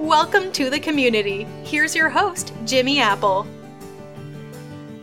Welcome to the community. Here's your host, Jimmy Apple.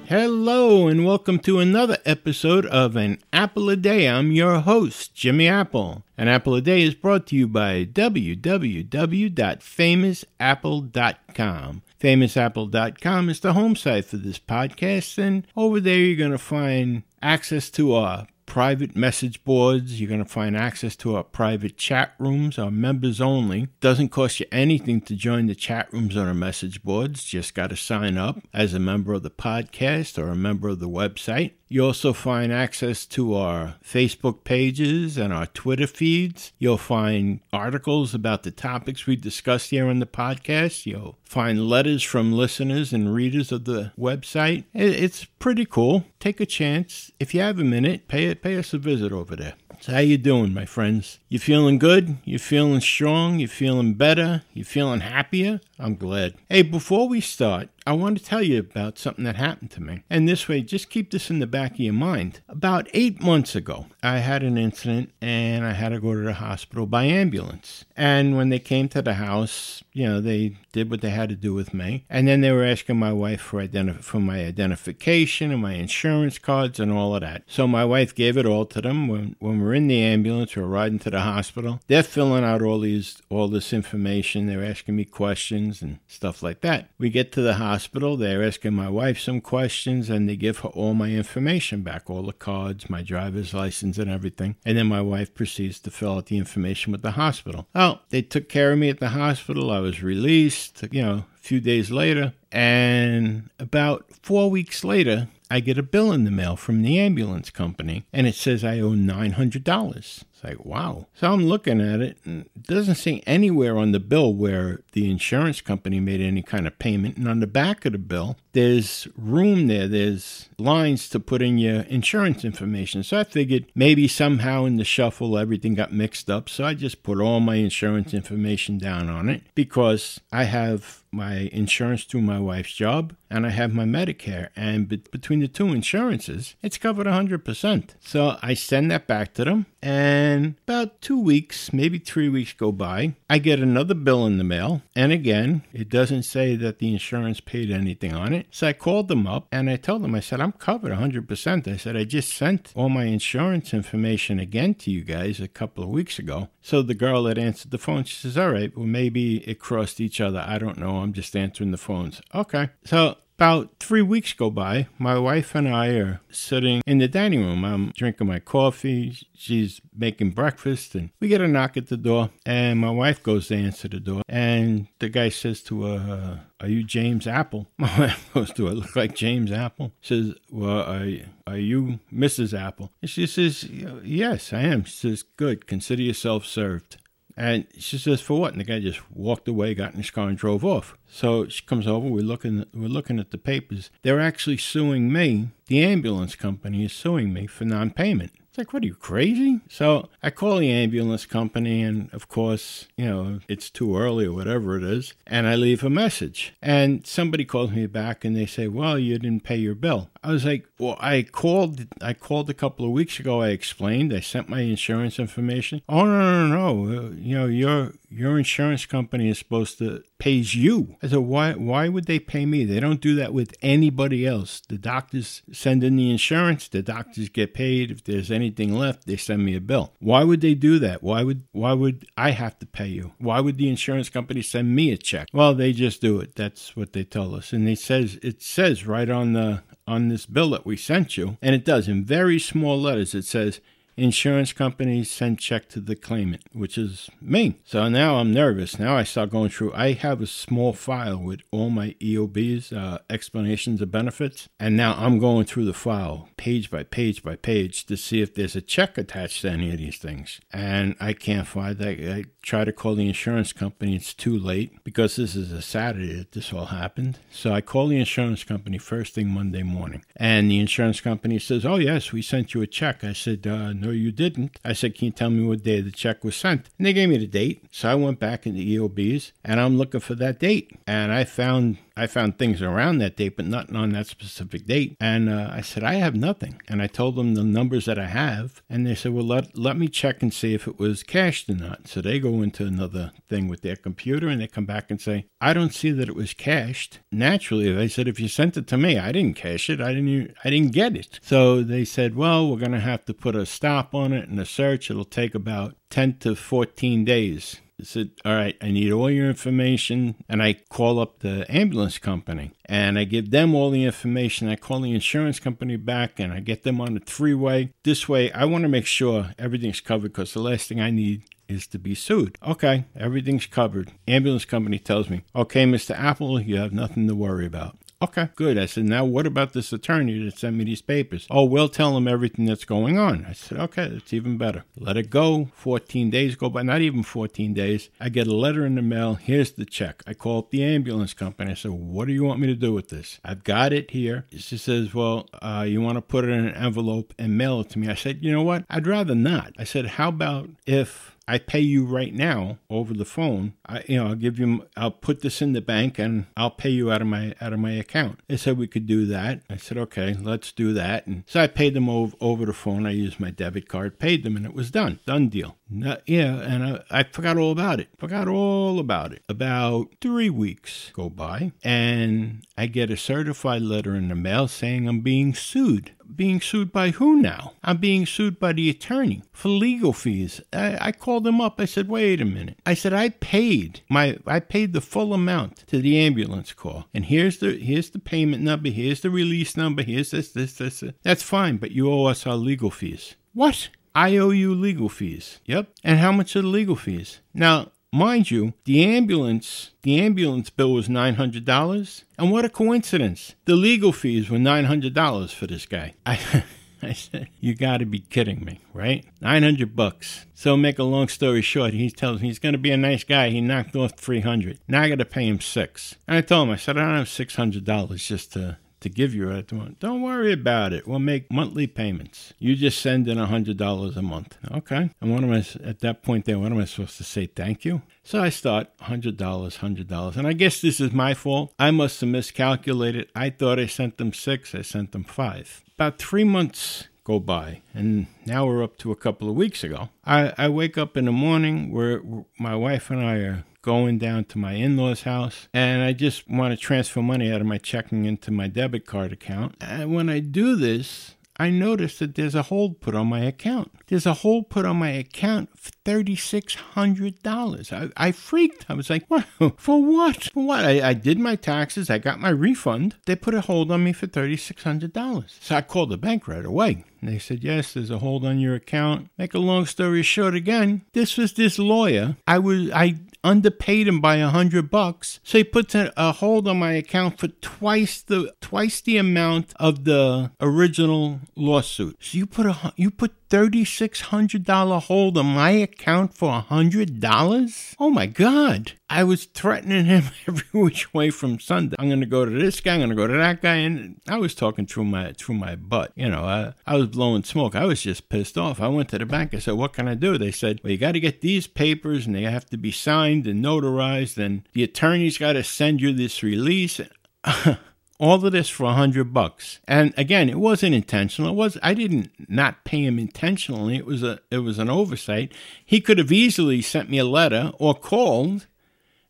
Hello, and welcome to another episode of An Apple a Day. I'm your host, Jimmy Apple. An Apple a Day is brought to you by www.famousapple.com. Famousapple.com is the home site for this podcast, and over there you're going to find access to our private message boards. You're going to find access to our private chat rooms, our members only. Doesn't cost you anything to join the chat rooms on our message boards. Just got to sign up as a member of the podcast or a member of the website. You also find access to our Facebook pages and our Twitter feeds. You'll find articles about the topics we discussed here on the podcast. You'll find letters from listeners and readers of the website. It's pretty cool. Take a chance. If you have a minute, pay it, pay us a visit over there. So how you doing, my friends? You feeling good? You feeling strong? You feeling better? You feeling happier? I'm glad. Hey, before we start, I want to tell you about something that happened to me. And this way, just keep this in the back of your mind. About eight months ago, I had an incident and I had to go to the hospital by ambulance. And when they came to the house, you know, they did what they had to do with me. And then they were asking my wife for, identif- for my identification and my insurance cards and all of that. So my wife gave it all to them. When, when we're in the ambulance, we're riding to the hospital. They're filling out all these all this information. They're asking me questions and stuff like that. We get to the hospital. They're asking my wife some questions and they give her all my information back, all the cards, my driver's license and everything. And then my wife proceeds to fill out the information with the hospital. Oh, they took care of me at the hospital. I was released, you know, a few days later. And about four weeks later, I get a bill in the mail from the ambulance company and it says I owe $900. It's like, wow. So I'm looking at it and it doesn't say anywhere on the bill where the insurance company made any kind of payment. And on the back of the bill, there's room there, there's lines to put in your insurance information. So I figured maybe somehow in the shuffle everything got mixed up. So I just put all my insurance information down on it because I have my insurance through my wife's job and I have my Medicare. And be- between the two insurances, it's covered 100%. So I send that back to them. And about two weeks, maybe three weeks go by. I get another bill in the mail. And again, it doesn't say that the insurance paid anything on it. So I called them up and I told them, I said, I'm covered 100%. I said, I just sent all my insurance information again to you guys a couple of weeks ago. So the girl that answered the phone, she says, All right, well, maybe it crossed each other. I don't know. I'm just answering the phones. Okay. So about three weeks go by. My wife and I are sitting in the dining room. I'm drinking my coffee. She's making breakfast, and we get a knock at the door. And my wife goes to answer the door, and the guy says to her, uh, "Are you James Apple?" My wife goes, "Do I look like James Apple?" Says, "Well, are are you Mrs. Apple?" And she says, "Yes, I am." She says, "Good. Consider yourself served." And she says, "For what?" And the guy just walked away, got in his car, and drove off. So she comes over. We're looking. We're looking at the papers. They're actually suing me. The ambulance company is suing me for non-payment. It's like, what are you crazy? So I call the ambulance company, and of course, you know, it's too early or whatever it is, and I leave a message. And somebody calls me back, and they say, "Well, you didn't pay your bill." I was like, "Well, I called. I called a couple of weeks ago. I explained. I sent my insurance information." Oh no, no, no! Uh, you know, your your insurance company is supposed to pays you. I said, why? Why would they pay me? They don't do that with anybody else. The doctors send in the insurance. The doctors get paid. If there's anything left, they send me a bill. Why would they do that? Why would Why would I have to pay you? Why would the insurance company send me a check? Well, they just do it. That's what they tell us, and it says it says right on the on this bill that we sent you, and it does in very small letters. It says insurance company send check to the claimant, which is me. So now I'm nervous. Now I start going through. I have a small file with all my EOBs, uh, explanations of benefits, and now I'm going through the file page by page by page to see if there's a check attached to any of these things. And I can't find that. I try to call the insurance company. It's too late because this is a Saturday that this all happened. So I call the insurance company first thing Monday morning, and the insurance company says, "Oh yes, we sent you a check." I said, uh, "No, you didn't." I said, "Can you tell me what day the check was sent?" And they gave me the date. So I went back into EOBs and I'm looking for that date, and I found I found things around that date, but nothing on that specific date. And uh, I said, I have nothing. And I told them the numbers that I have. And they said, well, let, let me check and see if it was cashed or not. So they go into another thing with their computer and they come back and say, I don't see that it was cashed. Naturally, they said, if you sent it to me, I didn't cash it. I didn't, I didn't get it. So they said, well, we're going to have to put a stop on it and a search. It'll take about 10 to 14 days. Said, All right, I need all your information. And I call up the ambulance company and I give them all the information. I call the insurance company back and I get them on the three way. This way, I want to make sure everything's covered because the last thing I need is to be sued. Okay, everything's covered. Ambulance company tells me, Okay, Mr. Apple, you have nothing to worry about. Okay, good. I said, now what about this attorney that sent me these papers? Oh, we'll tell him everything that's going on. I said, okay, that's even better. Let it go. 14 days go by, not even 14 days. I get a letter in the mail. Here's the check. I call up the ambulance company. I said, what do you want me to do with this? I've got it here. She says, well, uh, you want to put it in an envelope and mail it to me? I said, you know what? I'd rather not. I said, how about if I pay you right now over the phone. I, you know, I'll give you, I'll put this in the bank and I'll pay you out of my out of my account. They said we could do that. I said okay, let's do that. And so I paid them over over the phone. I used my debit card, paid them, and it was done. Done deal. Yeah, and I, I forgot all about it. Forgot all about it. About three weeks go by, and I get a certified letter in the mail saying I'm being sued being sued by who now? I'm being sued by the attorney for legal fees. I, I, called him up. I said, wait a minute. I said, I paid my I paid the full amount to the ambulance call. And here's the here's the payment number, here's the release number, here's this, this, this. this. That's fine, but you owe us our legal fees. What? I owe you legal fees. Yep. And how much are the legal fees? Now, mind you, the ambulance, the ambulance bill was $900. And what a coincidence. The legal fees were $900 for this guy. I I said, "You got to be kidding me, right? 900 bucks." So make a long story short, he tells me he's going to be a nice guy. He knocked off 300. Now I got to pay him 6. And I told him, I said, "I don't have $600 just to to give you at the moment. Don't worry about it. We'll make monthly payments. You just send in a hundred dollars a month. Okay. And what am I at that point there? What am I supposed to say? Thank you. So I start hundred dollars, hundred dollars, and I guess this is my fault. I must have miscalculated. I thought I sent them six. I sent them five. About three months go by, and now we're up to a couple of weeks ago. I, I wake up in the morning where my wife and I are going down to my in law's house and I just want to transfer money out of my checking into my debit card account. And when I do this, I noticed that there's a hold put on my account. There's a hold put on my account for $3,600. I, I freaked. I was like, what? For what? For what? I, I did my taxes. I got my refund. They put a hold on me for $3,600. So I called the bank right away. And they said, yes, there's a hold on your account. Make a long story short again, this was this lawyer. I was, I underpaid him by a hundred bucks. So he puts a, a, hold on my account for twice the, twice the amount of the original lawsuit. So you put a, you put $3,600 hold on my account for $100? Oh my God. I was threatening him every which way from Sunday. I'm going to go to this guy, I'm going to go to that guy. And I was talking through my, through my butt. You know, I, I was blowing smoke. I was just pissed off. I went to the bank. I said, What can I do? They said, Well, you got to get these papers and they have to be signed and notarized. And the attorney's got to send you this release. all of this for a hundred bucks. And again, it wasn't intentional. It was I didn't not pay him intentionally. It was a it was an oversight. He could have easily sent me a letter or called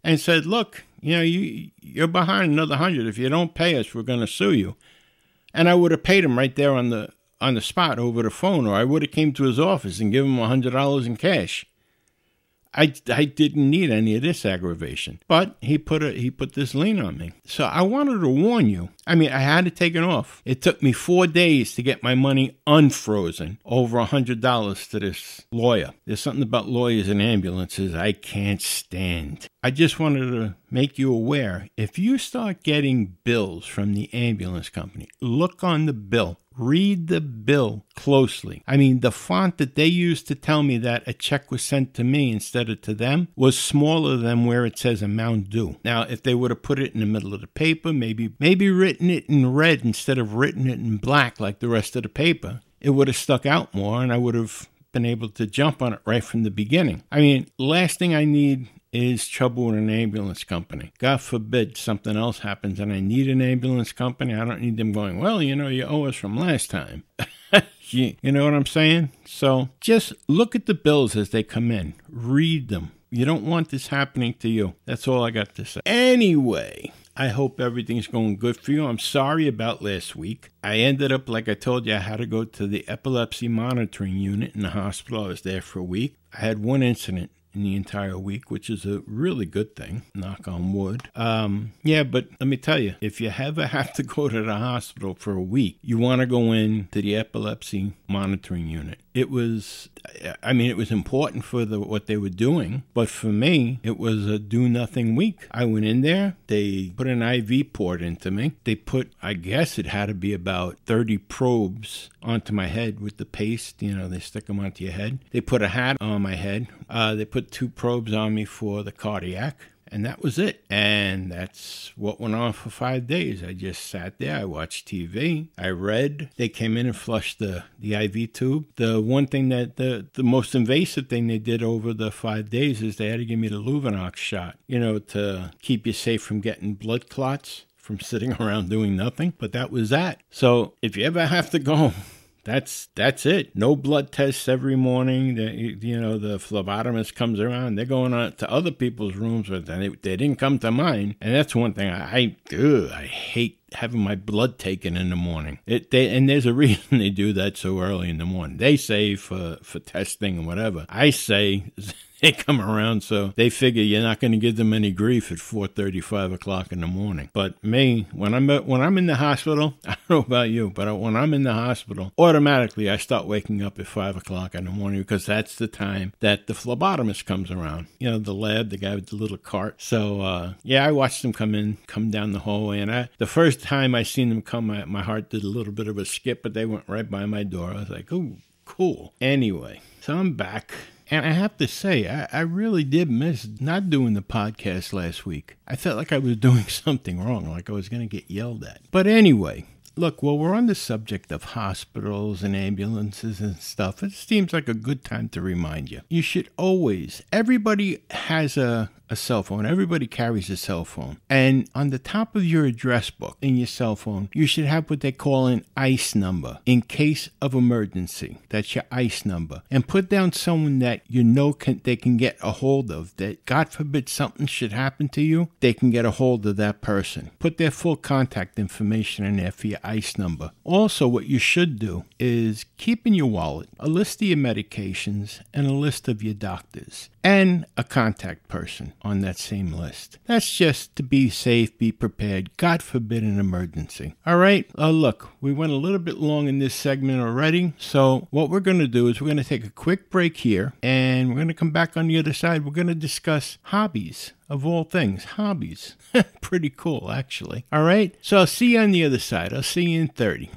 and said, "Look, you know, you you're behind another hundred. If you don't pay us, we're going to sue you." And I would have paid him right there on the on the spot over the phone, or I would have came to his office and given him a hundred dollars in cash. I, I didn't need any of this aggravation. But he put a he put this lien on me. So I wanted to warn you. I mean, I had to take it off. It took me four days to get my money unfrozen. Over a hundred dollars to this lawyer. There's something about lawyers and ambulances I can't stand. I just wanted to make you aware if you start getting bills from the ambulance company, look on the bill. Read the bill closely. I mean, the font that they used to tell me that a check was sent to me instead of to them was smaller than where it says amount due. Now, if they would have put it in the middle of the paper, maybe maybe written it in red instead of written it in black like the rest of the paper, it would have stuck out more and I would have been able to jump on it right from the beginning. I mean, last thing I need is trouble with an ambulance company. God forbid something else happens and I need an ambulance company. I don't need them going, well, you know, you owe us from last time. you, you know what I'm saying? So just look at the bills as they come in, read them. You don't want this happening to you. That's all I got to say. Anyway, I hope everything's going good for you. I'm sorry about last week. I ended up, like I told you, I had to go to the epilepsy monitoring unit in the hospital. I was there for a week. I had one incident in the entire week, which is a really good thing, knock on wood. Um, yeah, but let me tell you, if you ever have to go to the hospital for a week, you want to go in to the epilepsy monitoring unit. It was, I mean, it was important for the what they were doing, but for me, it was a do nothing week. I went in there, they put an IV port into me. They put, I guess it had to be about 30 probes onto my head with the paste. You know, they stick them onto your head. They put a hat on my head. Uh, they put two probes on me for the cardiac. And that was it. And that's what went on for five days. I just sat there. I watched TV. I read. They came in and flushed the, the IV tube. The one thing that the, the most invasive thing they did over the five days is they had to give me the Lovenox shot, you know, to keep you safe from getting blood clots from sitting around doing nothing. But that was that. So if you ever have to go that's that's it. No blood tests every morning. The, you know, the phlebotomist comes around. They're going on to other people's rooms, but they, they didn't come to mine. And that's one thing I I, ugh, I hate having my blood taken in the morning. It they and there's a reason they do that so early in the morning. They say for for testing and whatever. I say they come around, so they figure you're not going to give them any grief at 4:30, 5 o'clock in the morning. But me, when I'm when I'm in the hospital, I don't know about you, but when I'm in the hospital, automatically I start waking up at 5 o'clock in the morning because that's the time that the phlebotomist comes around. You know, the lab, the guy with the little cart. So uh, yeah, I watched them come in, come down the hallway, and I the first time I seen them come, my heart did a little bit of a skip, but they went right by my door. I was like, oh, cool. Anyway, so I'm back. And I have to say, I, I, really did miss not doing the podcast last week. I felt like I was doing something wrong, like I was going to get yelled at. But anyway, look, while we're on the subject of hospitals and ambulances and stuff, it seems like a good time to remind you. You should always, everybody has a a cell phone. Everybody carries a cell phone. And on the top of your address book in your cell phone, you should have what they call an ICE number in case of emergency. That's your ICE number. And put down someone that you know can, they can get a hold of. That God forbid something should happen to you, they can get a hold of that person. Put their full contact information in there for your ICE number. Also, what you should do is keep in your wallet a list of your medications and a list of your doctors and a contact person on that same list. That's just to be safe, be prepared, God forbid an emergency. All right, uh, look, we went a little bit long in this segment already, so what we're going to do is we're going to take a quick break here and we're going to come back on the other side. We're going to discuss hobbies of all things, hobbies. Pretty cool, actually. All right, so I'll see you on the other side. I'll see you in 30.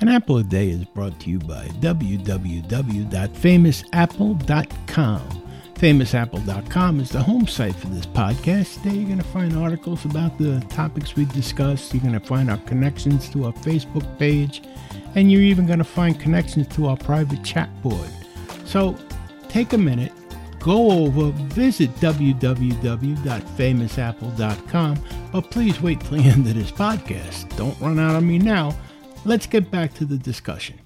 An Apple a Day is brought to you by www.famousapple.com. FamousApple.com is the home site for this podcast. There you're going to find articles about the topics we discussed. You're going to find our connections to our Facebook page, and you're even going to find connections to our private chat board. So take a minute, go over, visit www.famousapple.com, but please wait till the end of this podcast. Don't run out on me now. Let's get back to the discussion.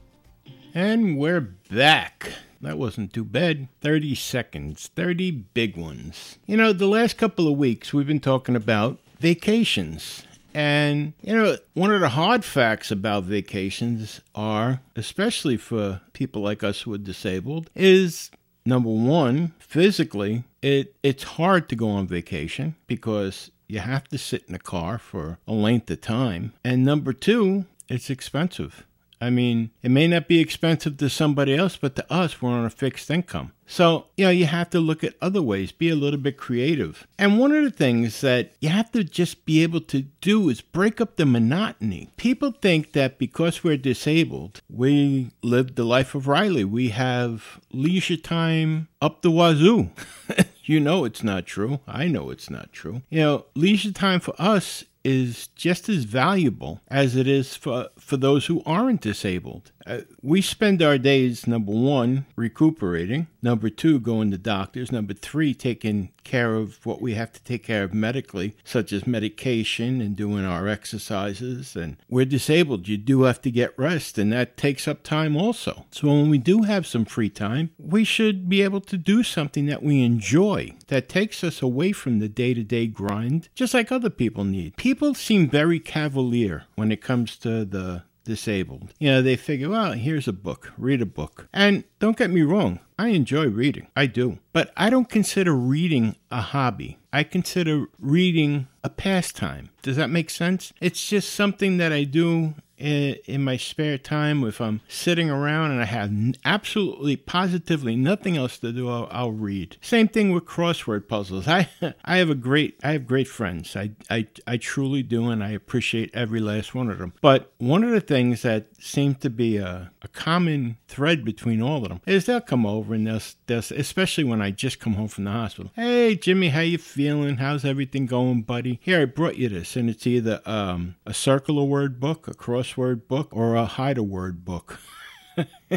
And we're back. That wasn't too bad. 30 seconds, 30 big ones. You know, the last couple of weeks we've been talking about vacations. And, you know, one of the hard facts about vacations are, especially for people like us who are disabled, is number one, physically, it it's hard to go on vacation because you have to sit in a car for a length of time. And number two, it's expensive. I mean, it may not be expensive to somebody else, but to us, we're on a fixed income. So, you know, you have to look at other ways, be a little bit creative. And one of the things that you have to just be able to do is break up the monotony. People think that because we're disabled, we live the life of Riley. We have leisure time up the wazoo. you know it's not true. I know it's not true. You know, leisure time for us is just as valuable as it is for, for those who aren't disabled. Uh, we spend our days, number one, recuperating, number two, going to doctors, number three, taking care of what we have to take care of medically, such as medication and doing our exercises. And we're disabled. You do have to get rest, and that takes up time also. So when we do have some free time, we should be able to do something that we enjoy that takes us away from the day to day grind, just like other people need. People seem very cavalier when it comes to the disabled. You know, they figure, well, here's a book, read a book. And don't get me wrong, I enjoy reading. I do. But I don't consider reading a hobby. I consider reading a pastime. Does that make sense? It's just something that I do in, my spare time, if I'm sitting around and I have absolutely positively nothing else to do, I'll, I'll, read. Same thing with crossword puzzles. I I have a great I have great friends. I, I I truly do, and I appreciate every last one of them. But one of the things that seems to be a, a common thread between all of them is they'll come over and they'll, they'll especially when I just come home from the hospital. Hey Jimmy, how you feeling? How's everything going, buddy? Here I brought you this, and it's either um, a circular word book, a crossword book or a hide a word book.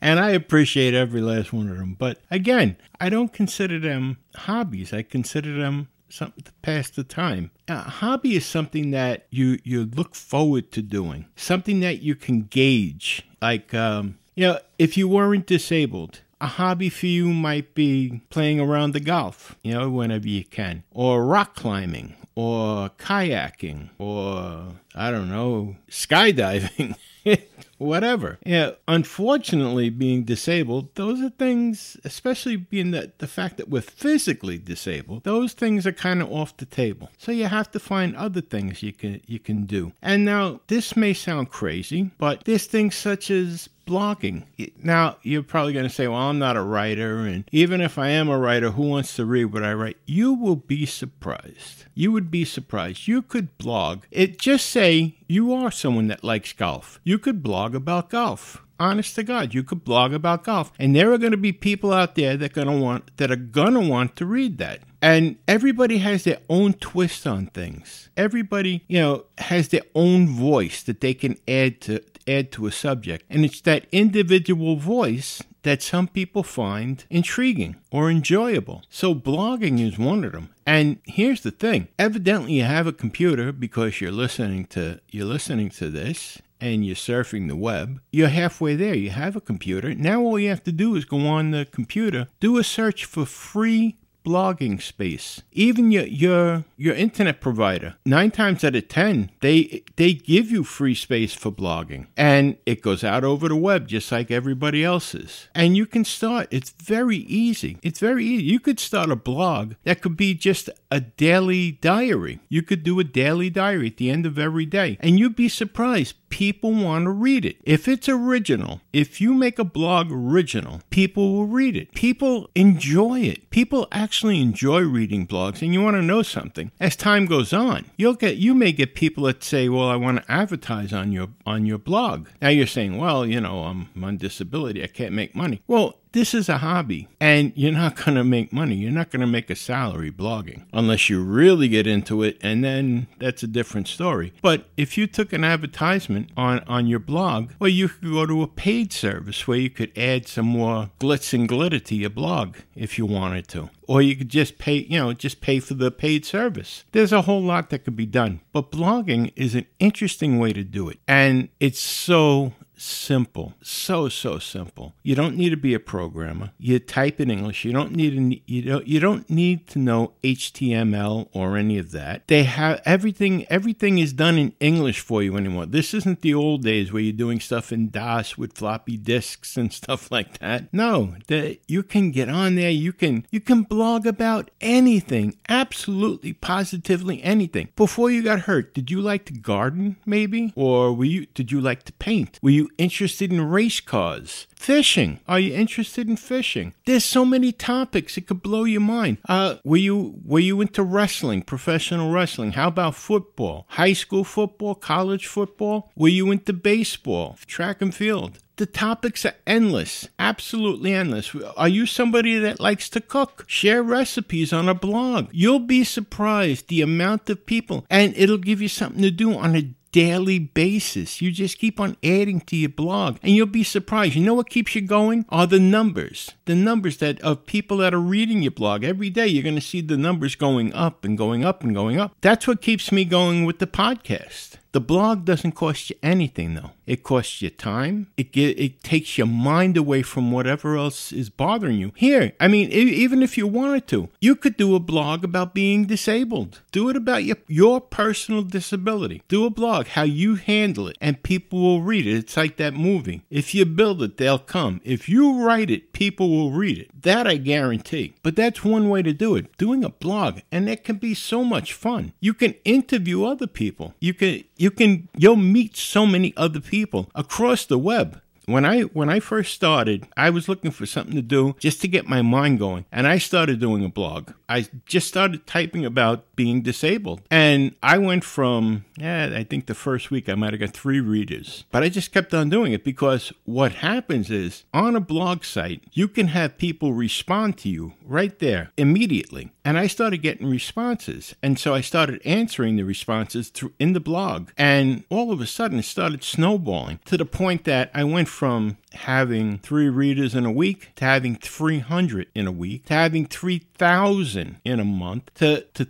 and I appreciate every last one of them. But again, I don't consider them hobbies. I consider them something to pass the time. A hobby is something that you you look forward to doing, something that you can gauge. Like, um, you know, if you weren't disabled, a hobby for you might be playing around the golf, you know, whenever you can, or rock climbing, or kayaking or I don't know, skydiving, whatever. Yeah, unfortunately, being disabled, those are things, especially being that the fact that we're physically disabled, those things are kind of off the table. So you have to find other things you can you can do. And now this may sound crazy, but there's things such as blogging. Now, you're probably going to say, well, I'm not a writer. And even if I am a writer, who wants to read what I write? You will be surprised. You would be surprised. You could blog. It just say you are someone that likes golf. You could blog about golf honest to God, you could blog about golf, and there are going to be people out there that gonna want that are gonna want to read that. And everybody has their own twist on things. Everybody, you know, has their own voice that they can add to add to a subject. And it's that individual voice that some people find intriguing or enjoyable. So blogging is one of them. And here's the thing. Evidently you have a computer because you're listening to you're listening to this and you're surfing the web, you're halfway there. You have a computer. Now all you have to do is go on the computer, do a search for free blogging space. Even your your your internet provider, nine times out of ten, they they give you free space for blogging, and it goes out over the web just like everybody else's. And you can start. It's very easy. It's very easy. You could start a blog that could be just a daily diary. You could do a daily diary at the end of every day, and you'd be surprised people want to read it. If it's original, if you make a blog original, people will read it. People enjoy it. People actually enjoy reading blogs. And you want to know something? As time goes on, you'll get you may get people that say, "Well, I want to advertise on your on your blog." Now you're saying, "Well, you know, I'm on disability. I can't make money." Well, this is a hobby and you're not going to make money. You're not going to make a salary blogging unless you really get into it. And then that's a different story. But if you took an advertisement on, on your blog, well, you could go to a paid service where you could add some more glitz and glitter to your blog if you wanted to or you could just pay, you know, just pay for the paid service. There's a whole lot that could be done, but blogging is an interesting way to do it. And it's so simple. So so simple. You don't need to be a programmer. You type in English. You don't need you don't you don't need to know HTML or any of that. They have everything everything is done in English for you anymore. This isn't the old days where you're doing stuff in DOS with floppy disks and stuff like that. No, the, you can get on there. You can you can blog about anything, absolutely positively anything. Before you got hurt, did you like to garden maybe? Or were you did you like to paint? Were you interested in race cars? Fishing. Are you interested in fishing? There's so many topics it could blow your mind. Uh, were you were you into wrestling, professional wrestling? How about football? High school football, college football? Were you into baseball, track and field? The topics are endless, absolutely endless. Are you somebody that likes to cook? Share recipes on a blog. You'll be surprised the amount of people, and it'll give you something to do on a daily basis. You just keep on adding to your blog and you'll be surprised. You know what keeps you going? Are the numbers. The numbers that of people that are reading your blog. Every day you're going to see the numbers going up and going up and going up. That's what keeps me going with the podcast. The blog doesn't cost you anything though. It costs you time. It get, it takes your mind away from whatever else is bothering you. Here, I mean, even if you wanted to, you could do a blog about being disabled. Do it about your your personal disability. Do a blog how you handle it, and people will read it. It's like that movie. If you build it, they'll come. If you write it, people will read it. That I guarantee. But that's one way to do it. Doing a blog, and it can be so much fun. You can interview other people. You can you can you'll meet so many other people across the web when I when I first started, I was looking for something to do just to get my mind going, and I started doing a blog. I just started typing about being disabled, and I went from yeah, I think the first week I might have got three readers, but I just kept on doing it because what happens is on a blog site you can have people respond to you right there immediately, and I started getting responses, and so I started answering the responses through in the blog, and all of a sudden it started snowballing to the point that I went from having three readers in a week to having 300 in a week to having 3,000 in a month to, to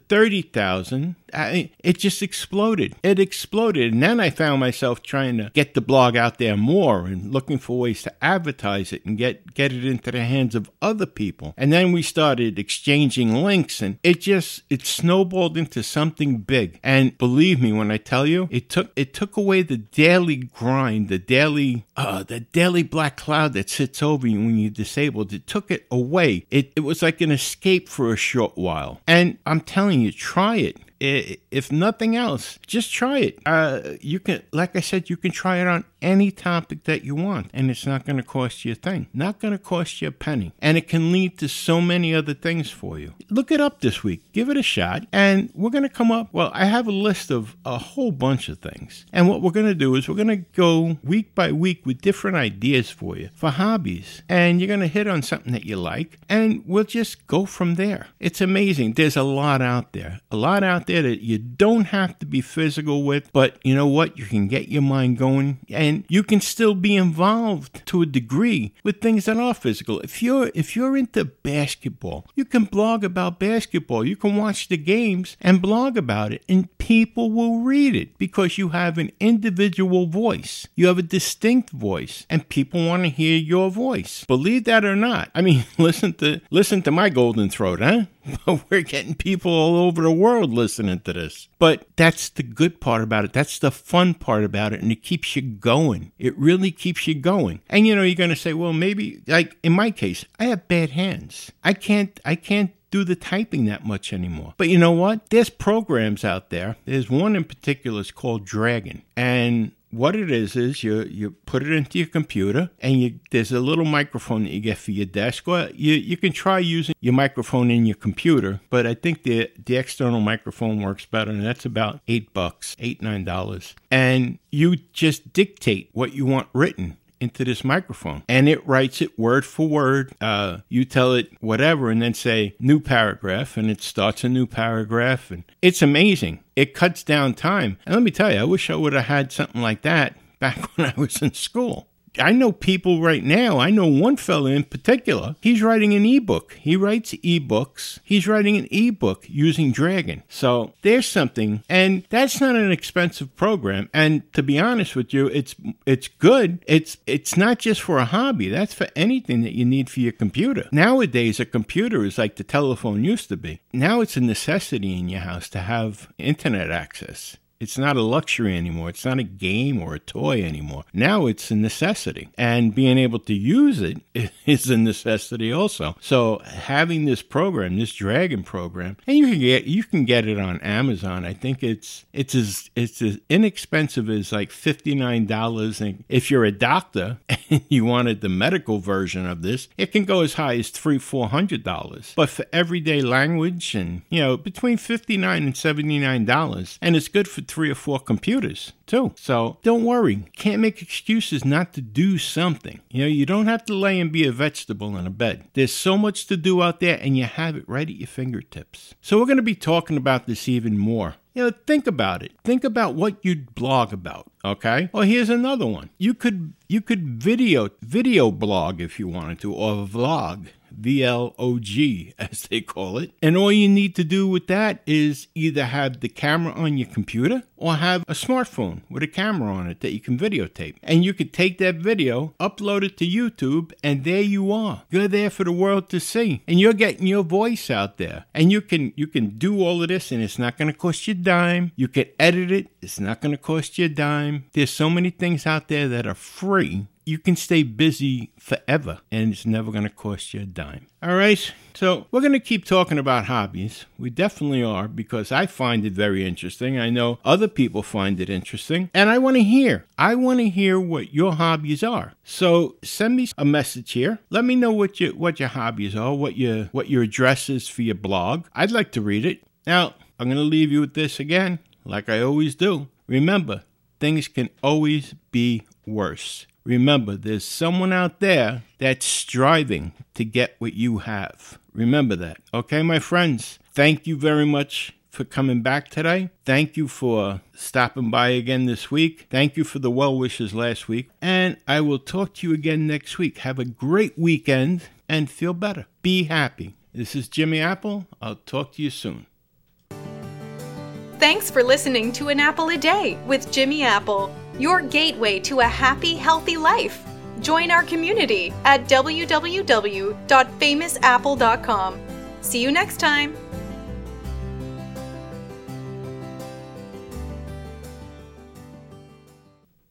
30,000. It just exploded. It exploded. And then I found myself trying to get the blog out there more and looking for ways to advertise it and get, get it into the hands of other people. And then we started exchanging links and it just, it snowballed into something big. And believe me when I tell you, it took, it took away the daily grind, the daily, uh, the daily black cloud that sits over you when you're disabled. It took it away. It, it was like an escape for a short while. And I'm telling you, try it if nothing else, just try it. Uh, you can, like I said, you can try it on any topic that you want, and it's not going to cost you a thing. Not going to cost you a penny, and it can lead to so many other things for you. Look it up this week. Give it a shot, and we're going to come up. Well, I have a list of a whole bunch of things, and what we're going to do is we're going to go week by week with different ideas for you for hobbies, and you're going to hit on something that you like, and we'll just go from there. It's amazing. There's a lot out there, a lot out there that you don't have to be physical with, but you know what? You can get your mind going and you can still be involved to a degree with things that are physical. If you're if you're into basketball, you can blog about basketball. You can watch the games and blog about it and people will read it because you have an individual voice. You have a distinct voice and people want to hear your voice. Believe that or not. I mean, listen to listen to my golden throat, huh? We're getting people all over the world listening to this. But that's the good part about it. That's the fun part about it. And it keeps you going. It really keeps you going. And you know, you're going to say, well, maybe like in my case, I have bad hands. I can't, I can't do the typing that much anymore. But you know what? There's programs out there. There's one in particular is called Dragon. And what it is is you you put it into your computer and you there's a little microphone that you get for your desk. Or you you can try using your microphone in your computer but i think the the external microphone works better and that's about eight bucks eight nine dollars. And you just dictate what you want written into this microphone and it writes it word for word. Uh, you tell it whatever and then say new paragraph and it starts a new paragraph and it's amazing. It cuts down time. And let me tell you, I wish I would have had something like that back when I was in school I know people right now. I know one fella in particular. He's writing an ebook. He writes ebooks. He's writing an ebook using Dragon. So there's something, and that's not an expensive program. And to be honest with you, it's it's good. It's it's not just for a hobby. That's for anything that you need for your computer. Nowadays, a computer is like the telephone used to be. Now it's a necessity in your house to have internet access. It's not a luxury anymore. It's not a game or a toy anymore. Now it's a necessity. And being able to use it is a necessity also. So having this program, this Dragon program, and you can get you can get it on Amazon. I think it's it's as it's as inexpensive as like fifty nine dollars. And if you're a doctor and you wanted the medical version of this, it can go as high as three four hundred dollars. But for everyday language and you know between fifty nine and seventy nine dollars, and it's good for three or four computers too. So don't worry. Can't make excuses not to do something. You know, you don't have to lay and be a vegetable in a bed. There's so much to do out there and you have it right at your fingertips. So we're going to be talking about this even more. You know, think about it. Think about what you'd blog about. Okay. Well, here's another one. You could you could video video blog if you wanted to, or vlog. VLOG, as they call it. And all you need to do with that is either have the camera on your computer or have a smartphone with a camera on it that you can videotape. And you could take that video, upload it to YouTube, and there you are. You're there for the world to see. And you're getting your voice out there. And you can you can do all of this and it's not gonna cost you a dime. You can edit it, it's not gonna cost you a dime. There's so many things out there that are free you can stay busy forever and it's never going to cost you a dime. All right, so we're going to keep talking about hobbies. We definitely are because I find it very interesting. I know other people find it interesting, and I want to hear. I want to hear what your hobbies are. So send me a message here. Let me know what your what your hobbies are, what your what your address is for your blog. I'd like to read it. Now, I'm going to leave you with this again, like I always do. Remember, things can always be worse. Remember, there's someone out there that's striving to get what you have. Remember that. Okay, my friends, thank you very much for coming back today. Thank you for stopping by again this week. Thank you for the well wishes last week. And I will talk to you again next week. Have a great weekend and feel better. Be happy. This is Jimmy Apple. I'll talk to you soon. Thanks for listening to An Apple a Day with Jimmy Apple, your gateway to a happy, healthy life. Join our community at www.famousapple.com. See you next time.